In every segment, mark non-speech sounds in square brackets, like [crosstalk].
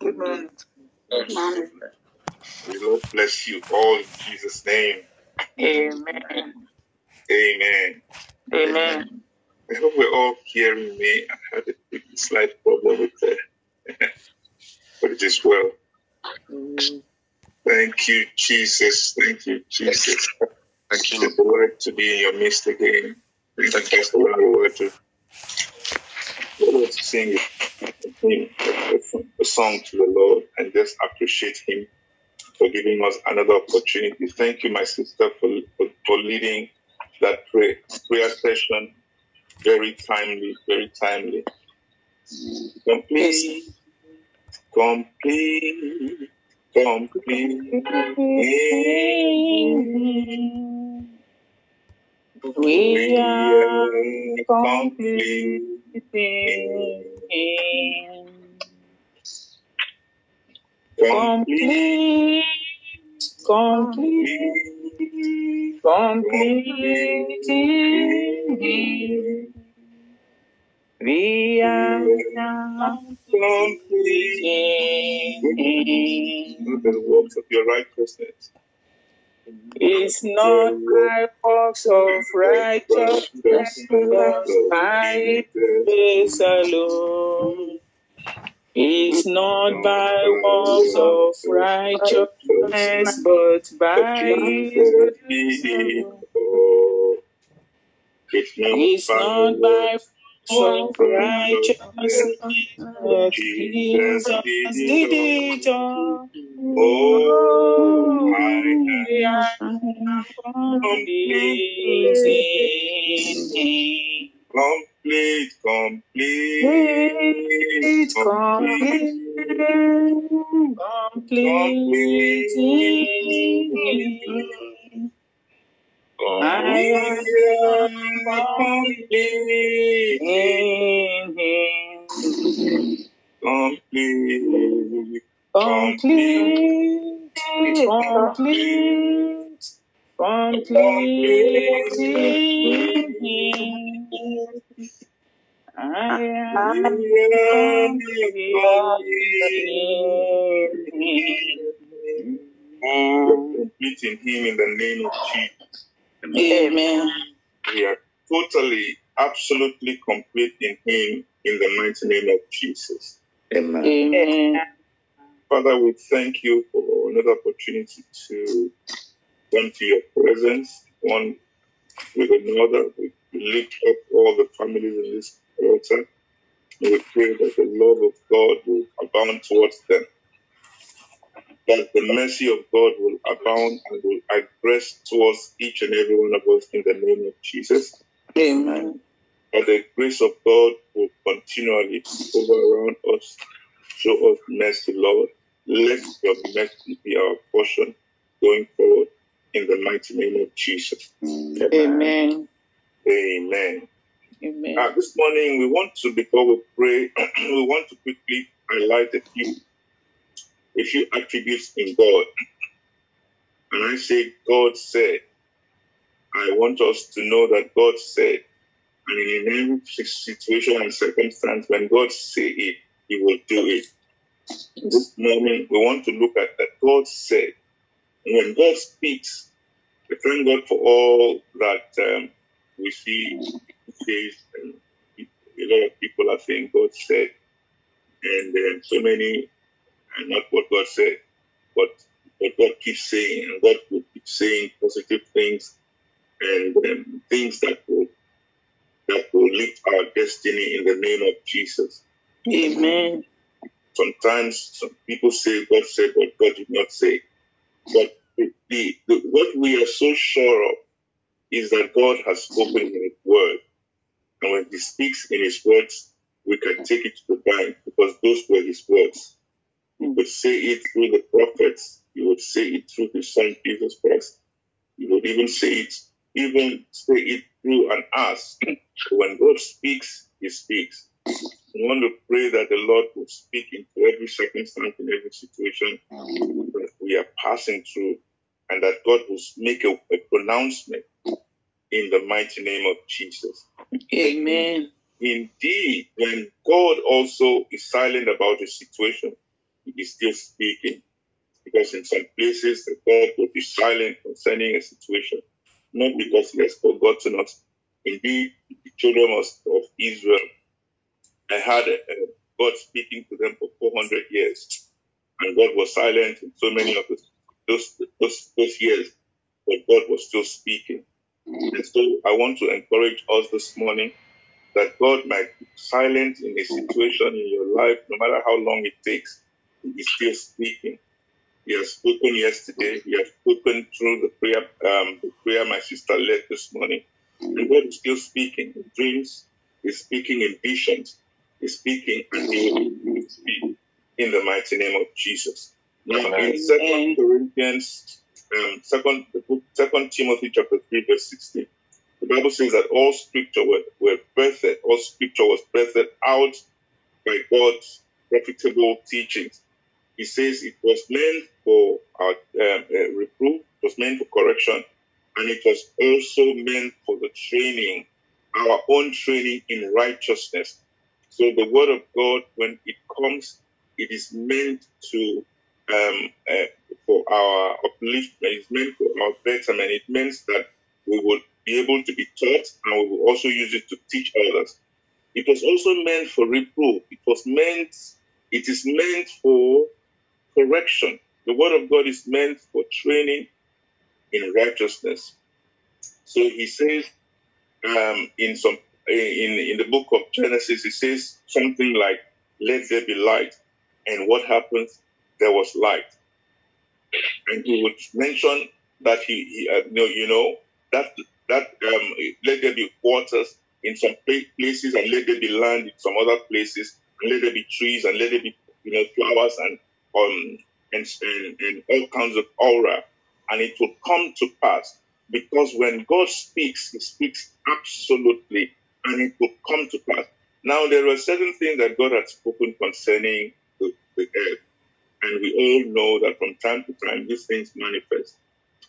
Good morning. Good morning. The Lord bless you all in Jesus' name. Amen. Amen. Amen. I hope we're all hearing me. I had a slight problem with that, [laughs] but it is well. Thank you, Jesus. Thank you, Jesus. Thank you, the word to be in your midst again. Thank you for the word to let us sing a song to the Lord and just appreciate Him for giving us another opportunity. Thank you, my sister, for, for, for leading that prayer, prayer session. Very timely, very timely. Complete, complete, complete. We are complete. Completing. Complete. Complete. Complete. Completing. We are completing. Not the works of your righteousness. It's not by works of righteousness, by grace alone. It's not by works of righteousness, but by grace alone. It's not by of righteousness, but Jesus did it all. Oh, I We are completing. complete, complete, complete, Completing. I am complete, complete, Complete, complete. I am completing. completing him in the name of Jesus. Amen. We are totally, absolutely complete in him in the mighty name of Jesus. Amen. Amen. Father, we thank you for another opportunity to come to your presence, one with another. We lift up all the families in this altar. And we pray that the love of God will abound towards them. That the mercy of God will abound and will aggress towards each and every one of us in the name of Jesus. Amen. That the grace of God will continually over around us. Show us mercy, Lord. Let your mercy be our portion going forward in the mighty name of Jesus. Amen. Amen. Amen. Uh, this morning, we want to, before we pray, [clears throat] we want to quickly highlight a few, a few attributes in God. And I say, God said. I want us to know that God said. And in every situation and circumstance, when God say it, He will do it. This morning, we want to look at that God said. And when God speaks, we thank God for all that um, we see says, and a lot of people are saying God said, and um, so many are not what God said, but what God keeps saying, and God will keep saying positive things and um, things that will that will lift our destiny in the name of Jesus. Amen. Sometimes some people say God said, but God did not say. But the, the, what we are so sure of is that God has spoken in His word. And when He speaks in His words, we can take it to the bank because those were His words. He would say it through the prophets. He would say it through His Son Jesus Christ. He would even say it, even say it through an us. When God speaks, He speaks. We want to pray that the Lord will speak into every circumstance, in every situation that we are passing through, and that God will make a, a pronouncement in the mighty name of Jesus. Amen. Indeed, when God also is silent about a situation, is still speaking. Because in some places, the God will be silent concerning a situation, not because He has forgotten us. Indeed, the children of, Israel, I had a God speaking to them for 400 years, and God was silent in so many of those, those, those years, but God was still speaking. And so I want to encourage us this morning that God might be silent in a situation in your life, no matter how long it takes, is still speaking. He has spoken yesterday. He has spoken through the prayer, um, the prayer my sister led this morning. And God is still speaking in dreams. He's speaking in visions. He's speaking and he will speak in the mighty name of Jesus. Now in Second Corinthians, um, second the book, Second Timothy chapter three verse sixteen, the Bible says that all scripture were, were birthed, all scripture was birthed out by God's profitable teachings. He says it was meant for our um, uh, reproof, it was meant for correction, and it was also meant for the training, our own training in righteousness. So the word of God, when it comes, it is meant to um, uh, for our upliftment. It's meant for our betterment. It means that we will be able to be taught, and we will also use it to teach others. It was also meant for reproof. It was meant. It is meant for correction. The word of God is meant for training in righteousness. So he says um, in some in in the book of Genesis, he says something like, "Let there be light," and what happens? There was light, and he would mention that he, he uh, you, know, that that um, let there be waters in some places, and let there be land in some other places, and let there be trees, and let there be you know flowers and um and and, and all kinds of aura, and it will come to pass because when God speaks, He speaks absolutely, and it will come to pass. Now there were certain things that God had spoken concerning the, the earth, and we all know that from time to time these things manifest,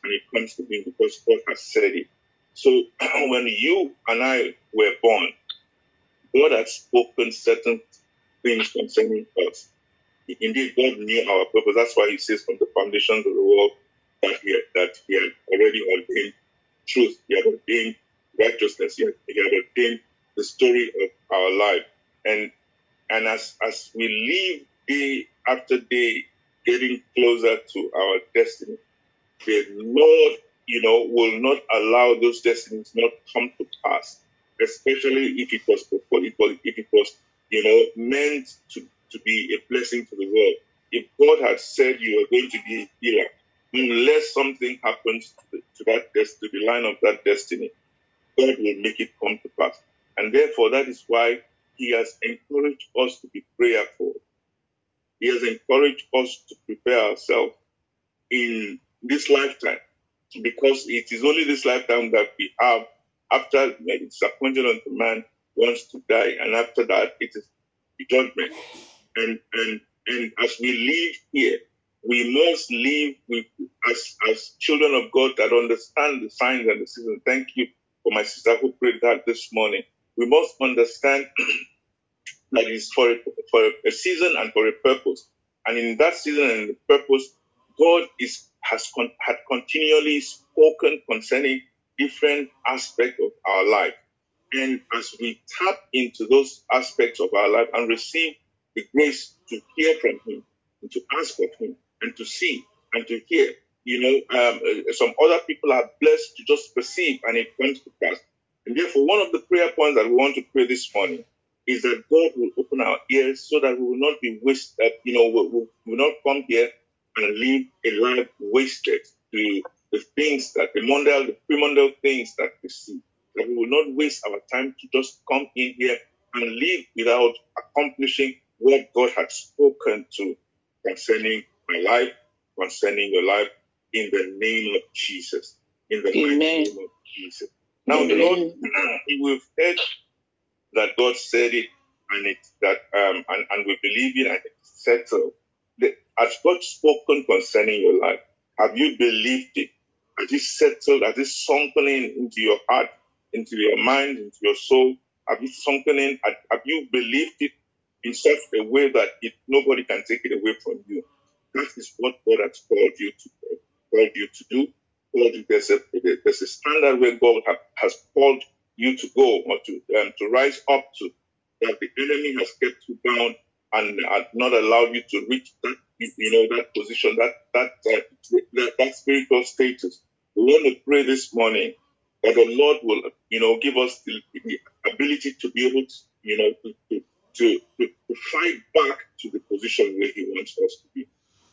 and it comes to be because God has said it. So [clears throat] when you and I were born, God had spoken certain things concerning us. Indeed, God knew our purpose. That's why He says from the foundations of the world that He had, that He had already ordained truth. He had ordained righteousness. He had, he had ordained the story of our life. And and as as we live day after day, getting closer to our destiny, the Lord, you know, will not allow those destinies not come to pass. Especially if it was if it was if it was you know meant to to be a blessing to the world. If God had said you are going to be a healer, unless something happens to that to the line of that destiny, God will make it come to pass. And therefore, that is why He has encouraged us to be prayerful. He has encouraged us to prepare ourselves in this lifetime, because it is only this lifetime that we have. After it's appointed unto man wants to die, and after that it is judgment. And and and as we live here, we must live with as as children of God that understand the signs and the seasons. Thank you for my sister who prayed that this morning. We must understand [clears throat] that it's for for a season and for a purpose. And in that season and the purpose, God is has con, had continually spoken concerning different aspects of our life. And as we tap into those aspects of our life and receive grace to hear from Him, and to ask of Him, and to see and to hear. You know, um, uh, some other people are blessed to just perceive and it comes to pass. And therefore, one of the prayer points that we want to pray this morning is that God will open our ears so that we will not be wasted, you know, we will, will not come here and live a life wasted to the things that the mundane, the primordial things that we see. That we will not waste our time to just come in here and live without accomplishing what God had spoken to concerning my life, concerning your life, in the name of Jesus. In the Amen. name of Jesus. Now the Lord, [clears throat] we've heard that God said it, and it that um and, and we believe it, and it's settled. The, has God spoken concerning your life? Have you believed it? Has it settled? Has it sunken in into your heart, into your mind, into your soul? Have you sunken in? Have, have you believed it? In such a way that it, nobody can take it away from you. That is what God has called you to called you to do. Called you, there's a there's a standard where God ha, has called you to go or to um, to rise up to that the enemy has kept you bound and uh, not allowed you to reach that you know that position that that uh, that, that spiritual status. We want to pray this morning that the Lord will you know give us the, the ability to be able to you know to, to to, to, to fight back to the position where He wants us to be.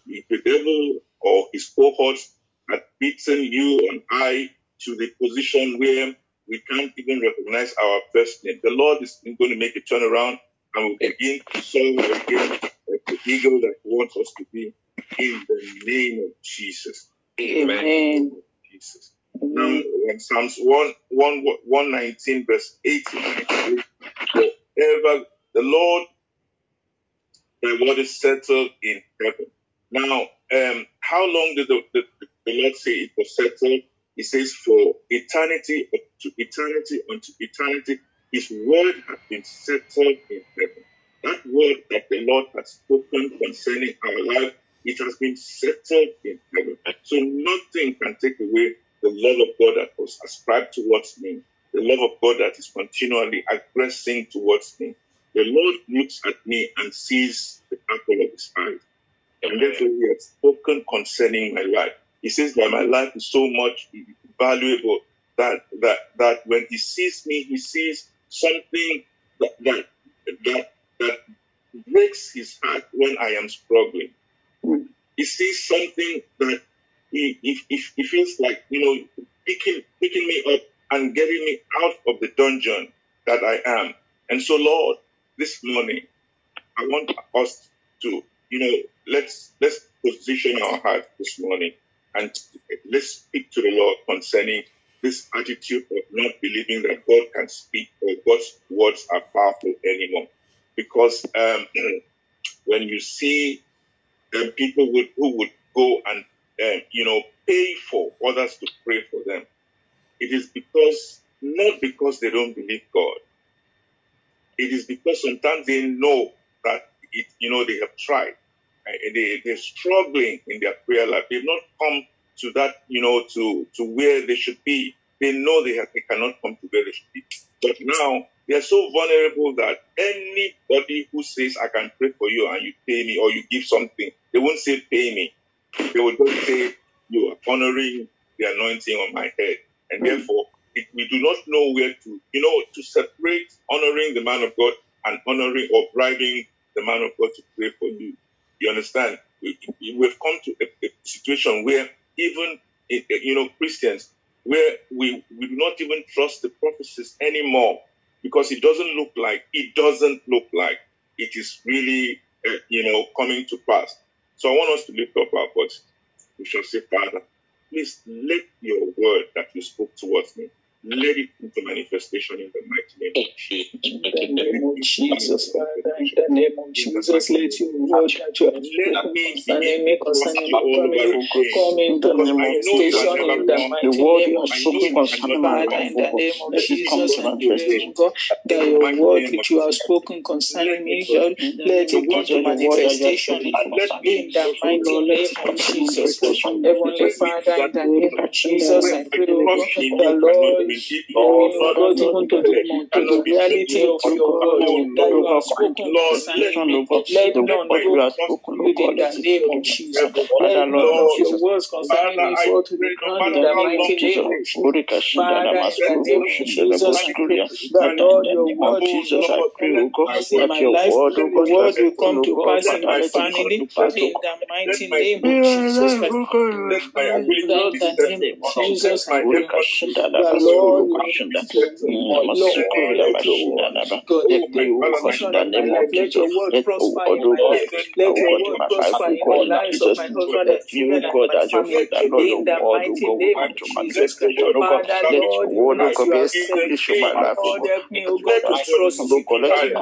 If the devil or his cohorts had beaten you and I to the position where we can't even recognize our first name, the Lord is going to make a turnaround and we'll begin to soar again like the eagle that He wants us to be in the name of Jesus. Amen. Jesus. Now, in Psalms 1, 1, 119, verse 89, wherever the Lord, the word is settled in heaven. Now, um, how long did the, the, the Lord say it was settled? He says, for eternity to eternity unto eternity, his word has been settled in heaven. That word that the Lord has spoken concerning our life, it has been settled in heaven. So nothing can take away the love of God that was ascribed towards me, the love of God that is continually aggressing towards me. The Lord looks at me and sees the apple of his eye. And therefore he has spoken concerning my life. He says that my life is so much valuable that that that when he sees me, he sees something that that that, that breaks his heart when I am struggling. He sees something that he, he, feels like, you know, picking, picking me up and getting me out of the dungeon that I am. And so, Lord, this morning, I want us to, you know, let's let's position our heart this morning and let's speak to the Lord concerning this attitude of not believing that God can speak or God's words are powerful anymore. Because um, [clears throat] when you see um, people would, who would go and um, you know pay for others to pray for them, it is because not because they don't believe God. It is because sometimes they know that it, you know they have tried and they, they're struggling in their prayer life. They've not come to that, you know, to, to where they should be. They know they, have, they cannot come to where they should be. But now they are so vulnerable that anybody who says, I can pray for you and you pay me or you give something, they won't say, pay me. They will just say, you are honoring the anointing on my head. And therefore, we do not know where to, you know, to separate honoring the man of God and honoring or bribing the man of God to pray for you. You understand? We, have come to a, a, situation where even eh, eh, you know Christians, where we we do not even trust the prophecies anymore because it doesn't look like it doesn't look like it is really uh, you know coming to pass. So I want us to lift up our voice. We shall say, Father, please let your word that you spoke towards me let it into manifestation in the mighty name of Jesus. In the name of Jesus, the name of Jesus, let your you have spoken concerning me, concerning my family, come into manifestation in the mighty name of Jesus. Father, in the name of Jesus, pray, God, that your word which you have spoken concerning me, God, let it come to manifestation in the mighty name of Jesus. Heavenly Father, in the name of Jesus, I pray, God, the Lord Oh, Lord, even to the, to the reality of your word that you have spoken me. Let none go within the name of Jesus. Let none of your words concerning me fall to the ground in the mighty name of Jesus. Father, in the name of Jesus, I pray that all your word, Jesus, I pray, O God, in my life, your word will come to pass in my family, in the mighty name of Jesus. In the name of Jesus, I pray, the Lord Lord, let your word prosper in my life. Let your word prosper in the lives of my husband and children and my family. In the mighty name of Jesus. Father, Lord, as you have said, Lord, help me, O God, to trust you.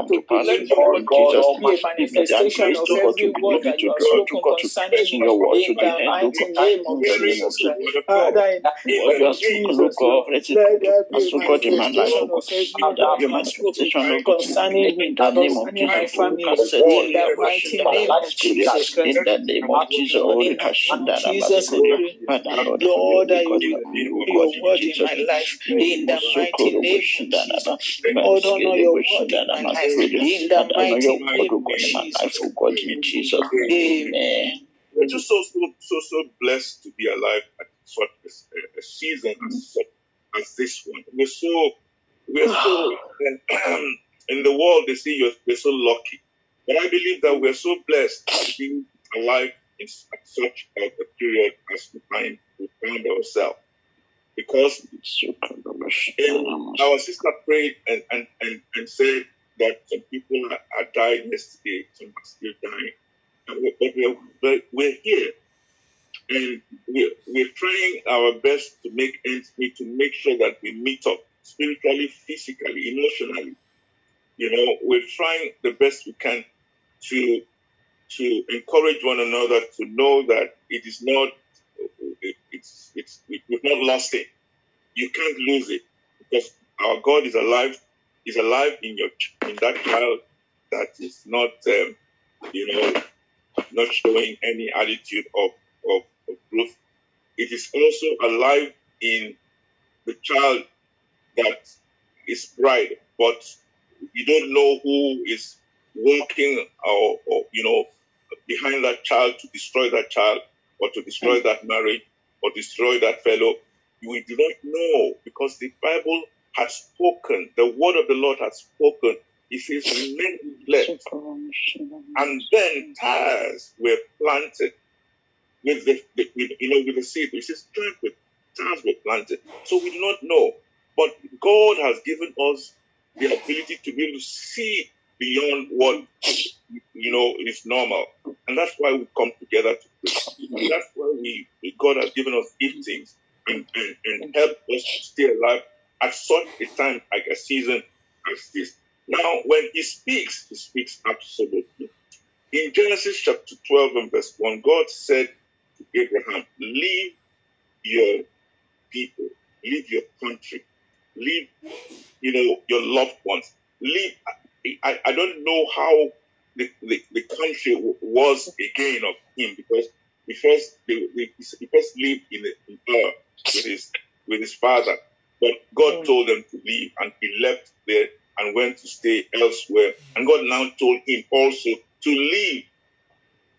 To believe, Lord God, be a manifestation of every word that you have spoken concerning me. In the mighty name of Jesus. Father, in the name of Jesus, let as to God in my life, oh God. Let there be a manifestation, oh God, concerning me, in the name of Jesus. My family, in the mighty name of Jesus Christ. In the name of Jesus, oh, the Kashinda, Jesus, Father, Lord, Lord, I will your word in my life, in the mighty name of Jesus. Lord, honor your word in my life, in the mighty name of Jesus. Oh God, in Jesus' name. Amen. We're just so, so, so, so blessed to be alive at such a, a season as, such, as this one. We're so, we're so, [sighs] um, in the world, they say you're, so lucky. But I believe that we're so blessed to be alive in such a, period as we find, we find ourselves. Because our sister prayed and, and, and, and said that some people are died yesterday, some are still dying but we're, but we're here and we're, we're trying our best to make ends meet, to make sure that we meet up spiritually, physically, emotionally. You know, we're trying the best we can to to encourage one another to know that it is not it, it's it's we've not lost it. You can't lose it because our God is alive. Is alive in your in that child that is not um, you know not showing any attitude of, of, of growth. It is also alive in the child that is bride, but you don't know who is working or, or, you know behind that child to destroy that child or to destroy that marriage or destroy that fellow. you do not know because the Bible has spoken, the word of the Lord has spoken he says, men left. And then tares were planted with the, the with, you know, with the seed. He says, plant with tares were planted. So we do not know. But God has given us the ability to be able to see beyond what you know is normal. And that's why we come together to pray. That's why we God has given us giftings and, and, and help us to stay alive at such a time like a season as this. Now, when he speaks, he speaks absolutely. In Genesis chapter 12 and verse 1, God said to Abraham, Leave your people, leave your country, leave, you know, your loved ones. Leave. I, I don't know how the, the, the country was again of him because he first he first lived in, the, in Ur with his with his father, but God mm. told them to leave, and he left there and went to stay elsewhere. And God now told him also to leave.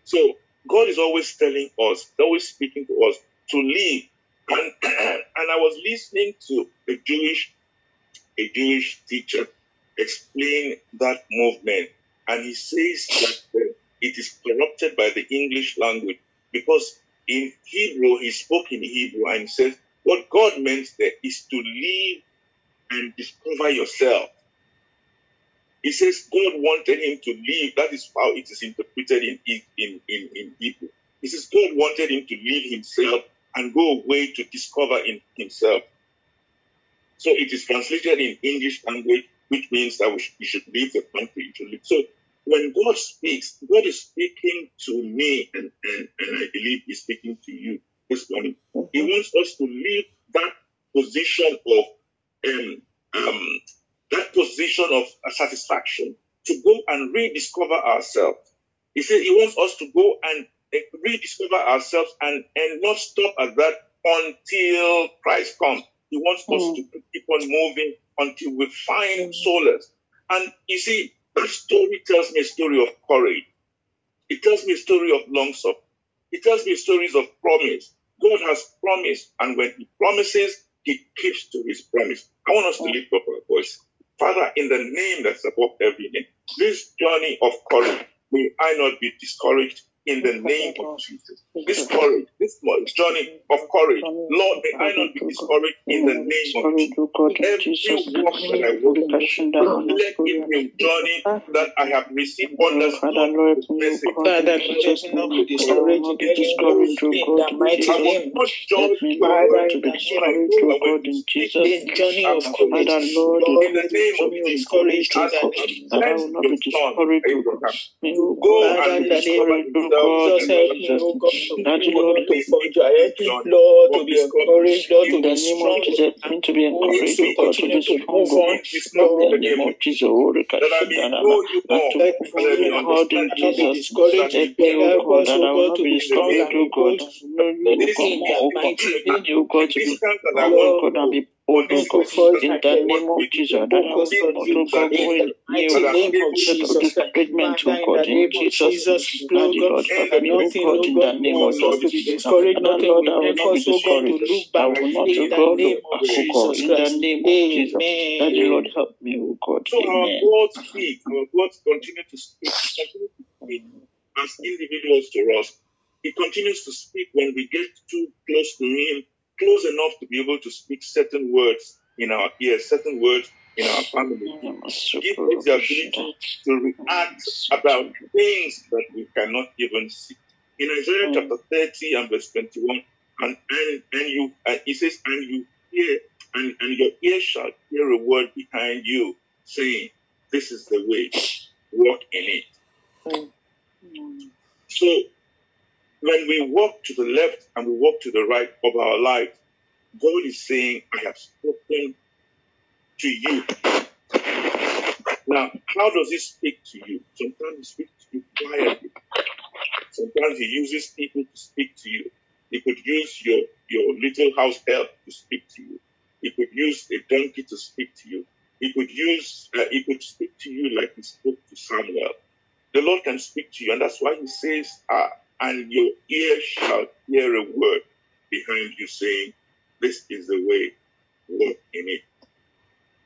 So God is always telling us, always speaking to us to leave. And, and I was listening to a Jewish, a Jewish teacher explain that movement. And he says that uh, it is corrupted by the English language because in Hebrew, he spoke in Hebrew and he says, what God meant there is to leave and discover yourself. He says God wanted him to leave. That is how it is interpreted in, in, in, in Hebrew. He says God wanted him to leave himself and go away to discover in himself. So it is translated in English language, which means that we should, we should leave the country. So when God speaks, God is speaking to me, and, and, and I believe He's speaking to you this morning. He wants us to leave that position of um, um, that position of satisfaction to go and rediscover ourselves. He said he wants us to go and rediscover ourselves and, and not stop at that until Christ comes. He wants mm. us to keep on moving until we find solace. And you see, that story tells me a story of courage. It tells me a story of long suffering. It tells me stories of promise. God has promised, and when He promises, He keeps to His promise. I want us to lift up our voice. Father, in the name that's above every name, this journey of courage, may I not be discouraged in the name of Jesus. This courage, this journey of courage, Lord, may I not be discouraged in the name of Jesus. Every walk that I walk, let it be a journey that I have received understood message. Father, let not be discouraged in the mighty name. Not judge Father, to be discouraged, in Jesus. The journey of courage, Lord, in the name of discouraged, I will not be discouraged, O God. May you go and be discouraged, Jesus, help me, oh God, to be Lord, to forge ahead, Lord, to be encouraged, Lord, to be strong, to be encouraged, God, to be strong, on, in the name of Jesus, oh, that I may know you more, to that I may God in understand you not be more, Jesus. Help me, oh help God, I oh will God, not to be strong and oh God. bold, Know you, oh This God, in the oh mighty name oh God, to be time that I oh want God, and be bold, this oh not to God. season fall that In I the ahead, name want of to Jesus, know, that I will focus this not, on oh you, season God, that go in in the near, mighty oh God, name of set of Jesus Christ. discouragement, oh Father, in God, the in name of Jesus' name. Jesus, Lord Daddy, God, Lord, help that me, oh nothing, God, oh in God, the name will of cause us Jesus. to be Now, discouraged, Father, nothing Lord, will I will not be us, oh God, to discouraged. look I will not, in oh the God, name look of back, oh God, Jesus in the name of Jesus. Daddy, Amen. Lord, help me, oh God. So our Amen. words speak, our words continue to speak, continue to speak as individuals to us. He continues to speak when we get too close to Him, close enough to be able to speak certain words in our ears, certain words in our family. Give us the ability to react about things that we cannot even see. In Isaiah Mm. chapter 30 and verse 21, and and, and you and it says, and you hear, and, and your ear shall hear a word behind you, saying, This is the way, walk in it. So when we walk to the left and we walk to the right of our life, God is saying, I have spoken to you. Now, how does he speak to you? Sometimes he speaks to you quietly. Sometimes he uses people to speak to you. He could use your, your little house help to speak to you. He could use a donkey to speak to you. He could use, uh, he could speak to you like he spoke to Samuel. The Lord can speak to you, and that's why he says, uh, and your ear shall hear a word behind you saying, this is the way, walk in it.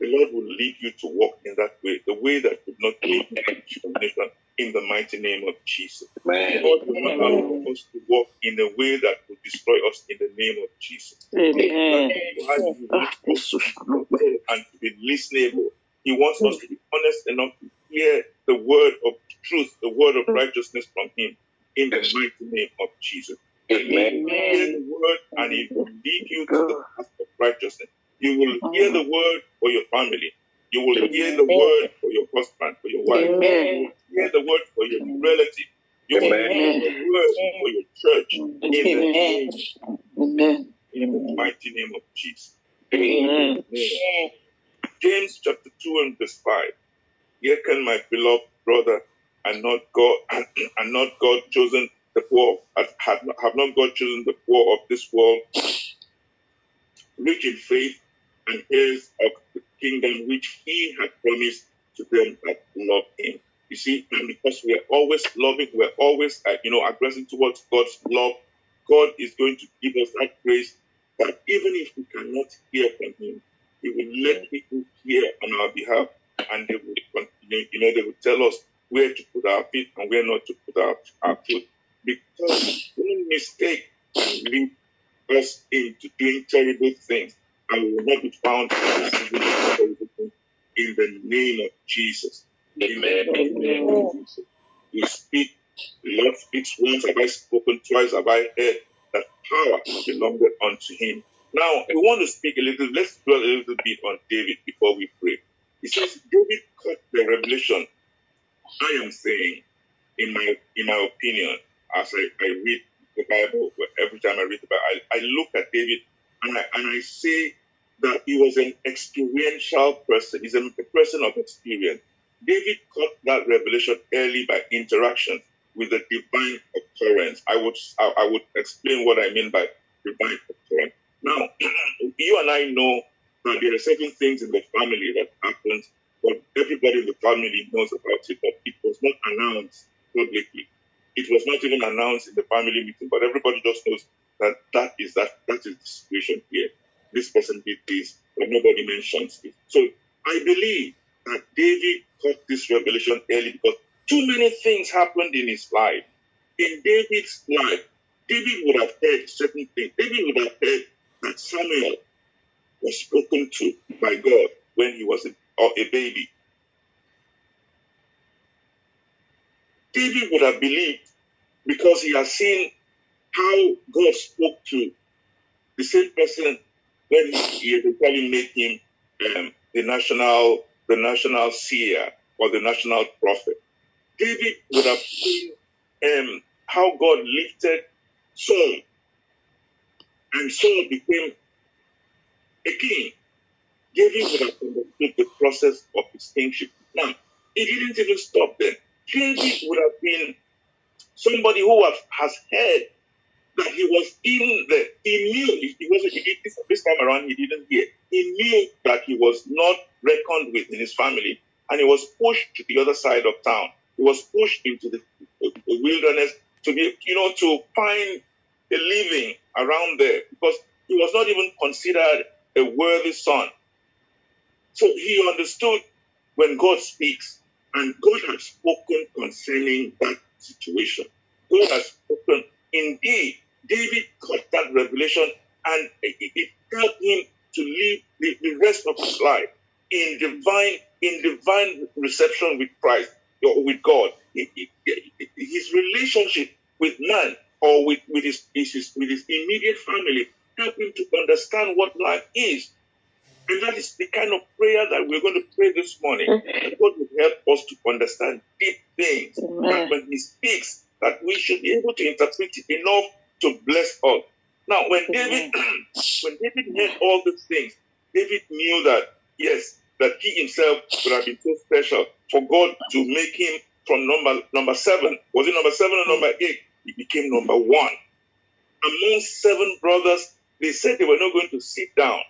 The Lord will lead you to walk in that way, the way that would not lead to condemnation in the mighty name of Jesus. The Lord will not allow us to walk in a way that will destroy us in the name of Jesus. Amen. That is why He Ah, wants Jesus, us to be and to be listenable. He wants us to be honest enough to hear the word of truth, the word of righteousness from Him in the mighty name of Jesus. Amen. Hear the word and it will lead you to the path of righteousness. You will hear the word for your family. You will hear the word for your husband, for your wife. Amen. You will hear the word for your relative. You will hear the word for your church in the Amen. name, Amen. in the mighty name of Jesus. Amen. James chapter 2 and verse 5. Hearken, my beloved brother, and not God, [clears throat] and, not God chosen the poor, have, not God chosen the poor of this world, [clears throat] rich in faith and heirs of the kingdom which He had promised to them that love Him. You see, and [clears throat] because we are always loving, we're always, uh, you know, aggressing towards God's love. God is going to give us that grace that even if we cannot hear from Him, He will let people hear on our behalf, and they will, continue, you know, they will tell us where to put our feet and where not to put our, our foot. Because one mistake can lead us into doing terrible things, and we will not be found receiving terrible things in the name of Jesus. Amen. name. We speak, the Lord speaks once, have I spoken, twice have I heard that power belongeth unto him. Now, we want to speak a little, let's dwell a little bit on David before we pray. He says, David caught the revelation. I am saying, in my in my opinion, as I, I read the Bible, every time I read the Bible, I, I look at David and I, and I say that he was an experiential person. He's a, a person of experience. David caught that revelation early by interaction with the divine occurrence. I would I, I would explain what I mean by divine occurrence. Now, [clears throat] you and I know that there are certain things in the family that happens, but everybody in the family knows about it, but it was not announced publicly. It was not even announced in the family meeting, but everybody just knows that that is that that is the situation here. This person did this, but nobody mentions it. So I believe that David got this revelation early because too many things happened in his life. In David's life, David would have heard certain things. David would have heard that Samuel was spoken to by God when he was a, or a baby. David would have believed because he has seen how God spoke to the same person when he eventually made him um, the national the national seer or the national prophet. David would have seen um, how God lifted Saul, and Saul became a king. David would have understood the process of his kingship. Now, he didn't even stop there. David would have been somebody who have, has heard that he was in the, he knew, he wasn't, he, this, time around he didn't hear. He knew that he was not reckoned with in his family and he was pushed to the other side of town. He was pushed into the, the wilderness to be, you know, to find a living around there because he was not even considered a worthy son. So he understood when God speaks, and God has spoken concerning that situation. God has spoken. Indeed, David got that revelation, and it, it helped him to live the, the rest of his life in divine in divine reception with Christ or with God. His relationship with man or with, with his, his, with his immediate family helped him to understand what life is. And that is the kind of prayer that we're going to pray this morning. Mm-hmm. That God will help us to understand deep things. That when He speaks, that we should be able to interpret it enough to bless us. Now, when David, [clears throat] when David heard all these things, David knew that yes, that he himself would have been so special for God to make him from number number seven. Was it number seven or number mm-hmm. eight? He became number one. Among seven brothers, they said they were not going to sit down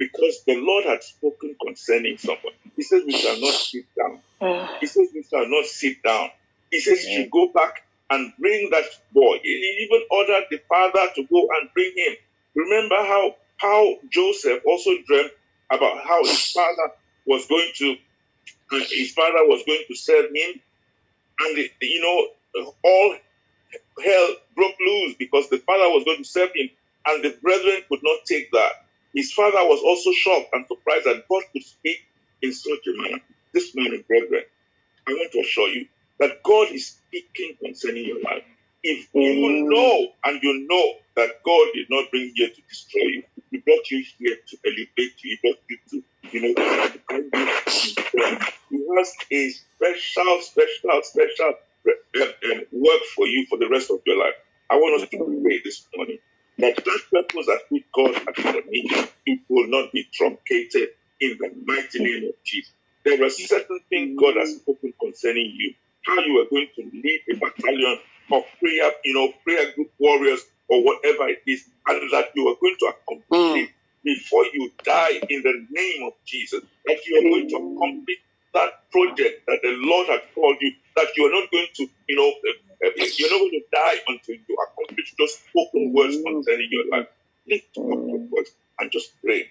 because the Lord had spoken concerning someone. He says, We shall not sit down. He says, We shall not sit down. He says, You go back and bring that boy. He even ordered the father to go and bring him. Remember how, how Joseph also dreamt about how his father was going to, his father was going to serve him. And, you know, all hell broke loose because the father was going to serve him and the brethren could not take that. His father was also shocked and surprised that God could speak in such a manner. This morning, brethren, I want to assure you that God is speaking concerning your life. If you know and you know that God did not bring you here to destroy you, He brought you here to elevate you, He brought you to, you know, He has a special, special, special uh, uh, work for you for the rest of your life. I want us to pray this morning that that purpose that which God has me, it will not be truncated in the mighty name of Jesus. There are certain things God has spoken concerning you, how you are going to lead a battalion of prayer, you know, prayer group warriors or whatever it is, and that you are going to accomplish hmm. it before you die in the name of Jesus. That you are going to accomplish that project that the Lord has called you, that you are not going to, you know, uh, uh, you're not going to die until you accomplish those spoken words concerning your life. Lift up your voice and just pray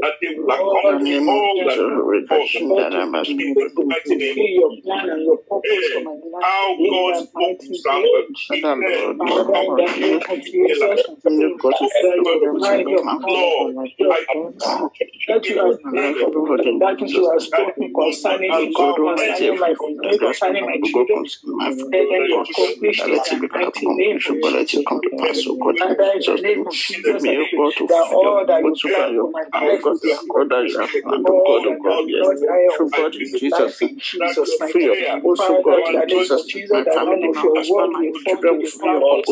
that they will accomplish all that in the mighty name of Jesus. How God spoke to Samuel, he said, Lord, that. you. have that you have spoken concerning me, concerning my family, concerning my children, and then you. accomplish it in the mighty name of Jesus. Father, in the name of Jesus, that all that you plan for my life will be accomplished. All that Lord, I am Jesus, in Jesus' mighty in the name of Jesus, that none of your word will fall before all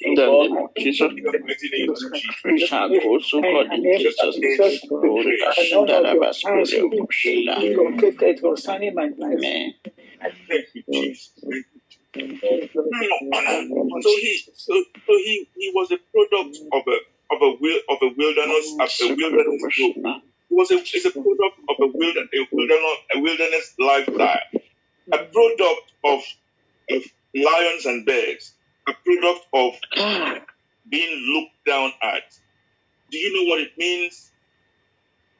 In the name of Jesus, in the name of Jesus. we shall go so God in Jesus' name. Glory to and none of your Shandarabas, plans will be Amen. located concerning my life. Amen. Thank you, Jesus. Thank mm. So he, so, so he, he was a product of a of a of a wilderness of a wilderness group. He was a, is a product of a wilderness a wilderness a wilderness lifestyle, a product of of lions and bears, a product of being looked down at. Do you know what it means?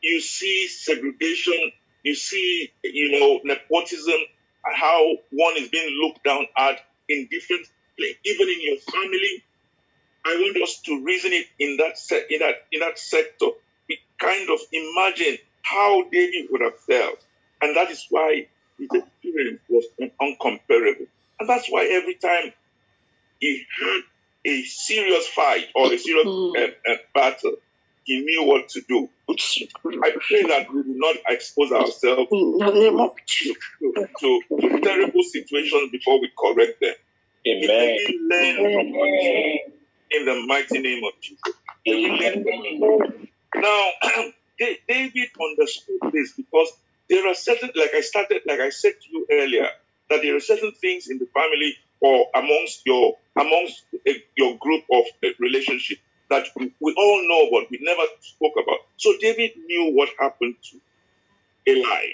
You see segregation, you see, you know, nepotism, how one is being looked down at in different even in your family, I want us to reason it in that se- in that in that sector. We kind of imagine how David would have felt, and that is why his experience was uncomparable. And that's why every time he had a serious fight or a serious uh, uh, battle, he knew what to do. I pray that we do not expose ourselves to, to, to, to terrible situations before we correct them. Amen. We learn from what in the mighty name of Jesus. Amen. Now, [clears throat] David understood this because there are certain, like I started, like I said to you earlier, that there are certain things in the family or amongst your amongst uh, your group of uh, relationship that we, all know but we never spoke about. So David knew what happened to Eli,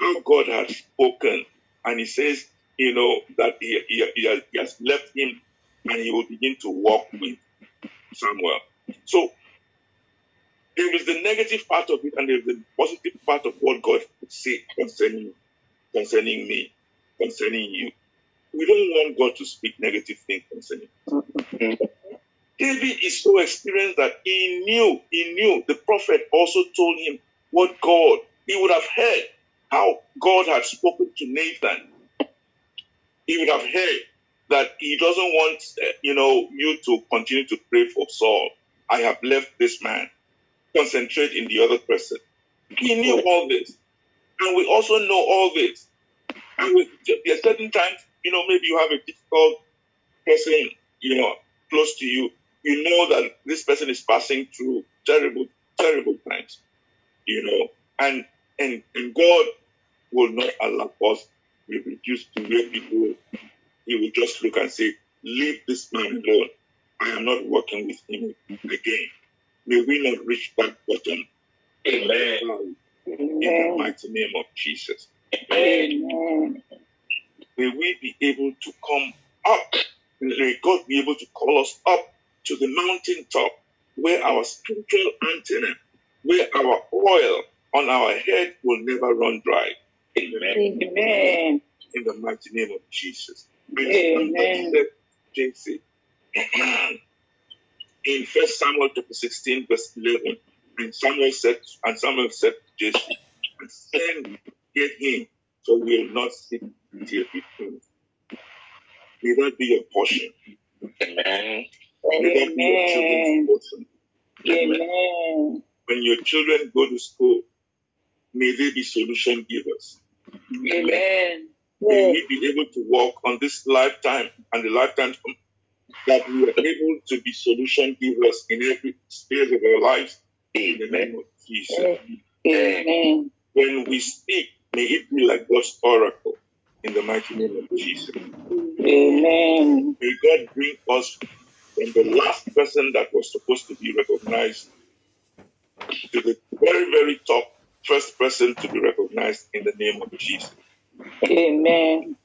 how God had spoken, and he says, you know, that he, he, he, has, he has left him and he will begin to walk with Samuel. So there is the negative part of it and there is the positive part of what God say concerning concerning me, concerning you. We don't want God to speak negative things concerning. us. David is so experienced that he knew, he knew the prophet also told him what God, he would have heard how God had spoken to Nathan. He would have heard that he doesn't want, uh, you know, you to continue to pray for Saul. I have left this man. Concentrate in the other person. He knew all this. And we also know all this. And we, there are certain times, you know, maybe you have a difficult person, you know, close to you. You know that this person is passing through terrible, terrible times, you know, and and and God will not allow us to be reduced to where people. He will just look and say, "Leave this man alone. I am not working with him again." May we not reach that bottom. Amen. In the mighty name of Jesus. Amen. May we be able to come up. May God be able to call us up to the mountain top where our spiritual antenna, where our oil on our head will never run dry. Amen. Amen. In the mighty name of Jesus. Amen. JC. In First Samuel chapter 16, verse 11, and Samuel said, and Samuel said to Jesse, send get him, so we will not seek till he comes. May that be your portion. Amen. May that be your children's Amen. portion. Amen. When your children go to school, may they be solution givers. Amen. May we be able to walk on this lifetime and the lifetime that we are able to be solution givers in every space of our lives in the name of Jesus. Amen. When we speak, may it be like God's oracle in the mighty name of Jesus. Amen. May God bring us from the last person that was supposed to be recognized to the very, very top first person to be recognized in the name of Jesus. Amen.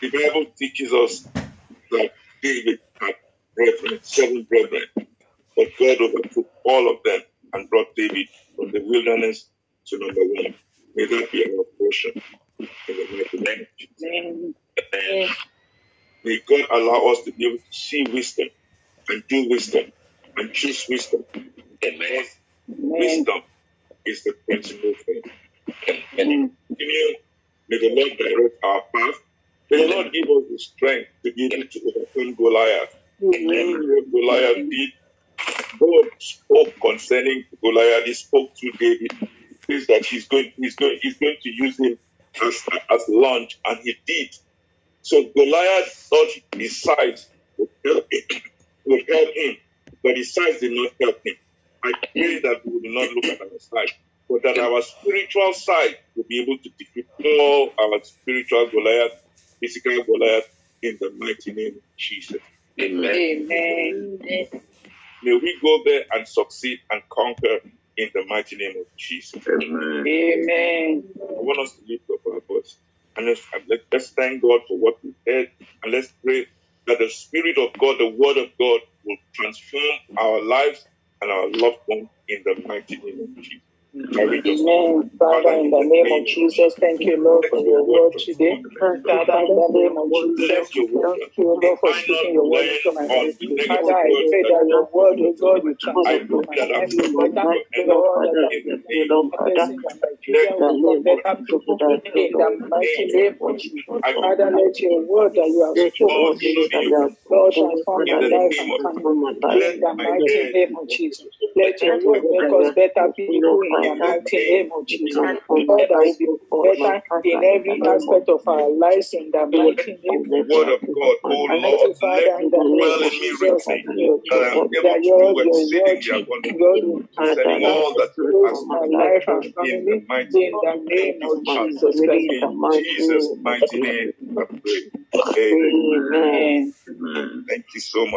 The Bible teaches us that David had brethren, seven brethren, but God overtook all of them and brought David from the wilderness to number one. May that be our portion in the mighty name of Jesus. Amen. Amen. May God allow us to be able to see wisdom and do wisdom and choose wisdom. Amen. Because Amen. wisdom is the principal thing. Amen. Continue. May the Lord direct our path. May the Lord give us the strength to be able to overcome Goliath. Remember what Goliath did? God spoke concerning Goliath. He spoke to He says that he's going, he's going, he's going to use him as as launch, and he did. So Goliath thought his size would help him, [coughs] would help him, but his size did not help him. I pray that we will not look at our size, but that our spiritual side will be able to defeat all our spiritual Goliath, physical Goliath, in the mighty name of Jesus. Amen. Amen. May we go there and succeed and conquer in the mighty name of Jesus. Amen. Amen. I want us to lift up our voice and let's, let, let's thank God for what we heard and let's pray that the Spirit of God, the Word of God, will transform our lives and our loved ones in the mighty name of Jesus. Amen. Father, in the name of Jesus, thank you, Lord, for your word today. Father, in the name of Jesus, thank you, Lord, for speaking your word to my life. Father, I pray that your word, O God, will transform my life. Lord, that the person that my children will come better people in the mighty name of Jesus. Father, let your word that you have spoken, Lord, transform my life and family in the mighty name of Jesus. Let your word make us better people in the mighty name of Jesus. Lord, I will be better in every aspect of our lives in the mighty name The word of God, oh and Lord, let in your the dwell in me richly, that I am that able to your, do your exceedingly word, abundantly all that you close ask my me to life do. and In family the mighty in the name of Jesus Christ. In Jesus' mighty name, I pray. Amen. Amen. Thank you so much.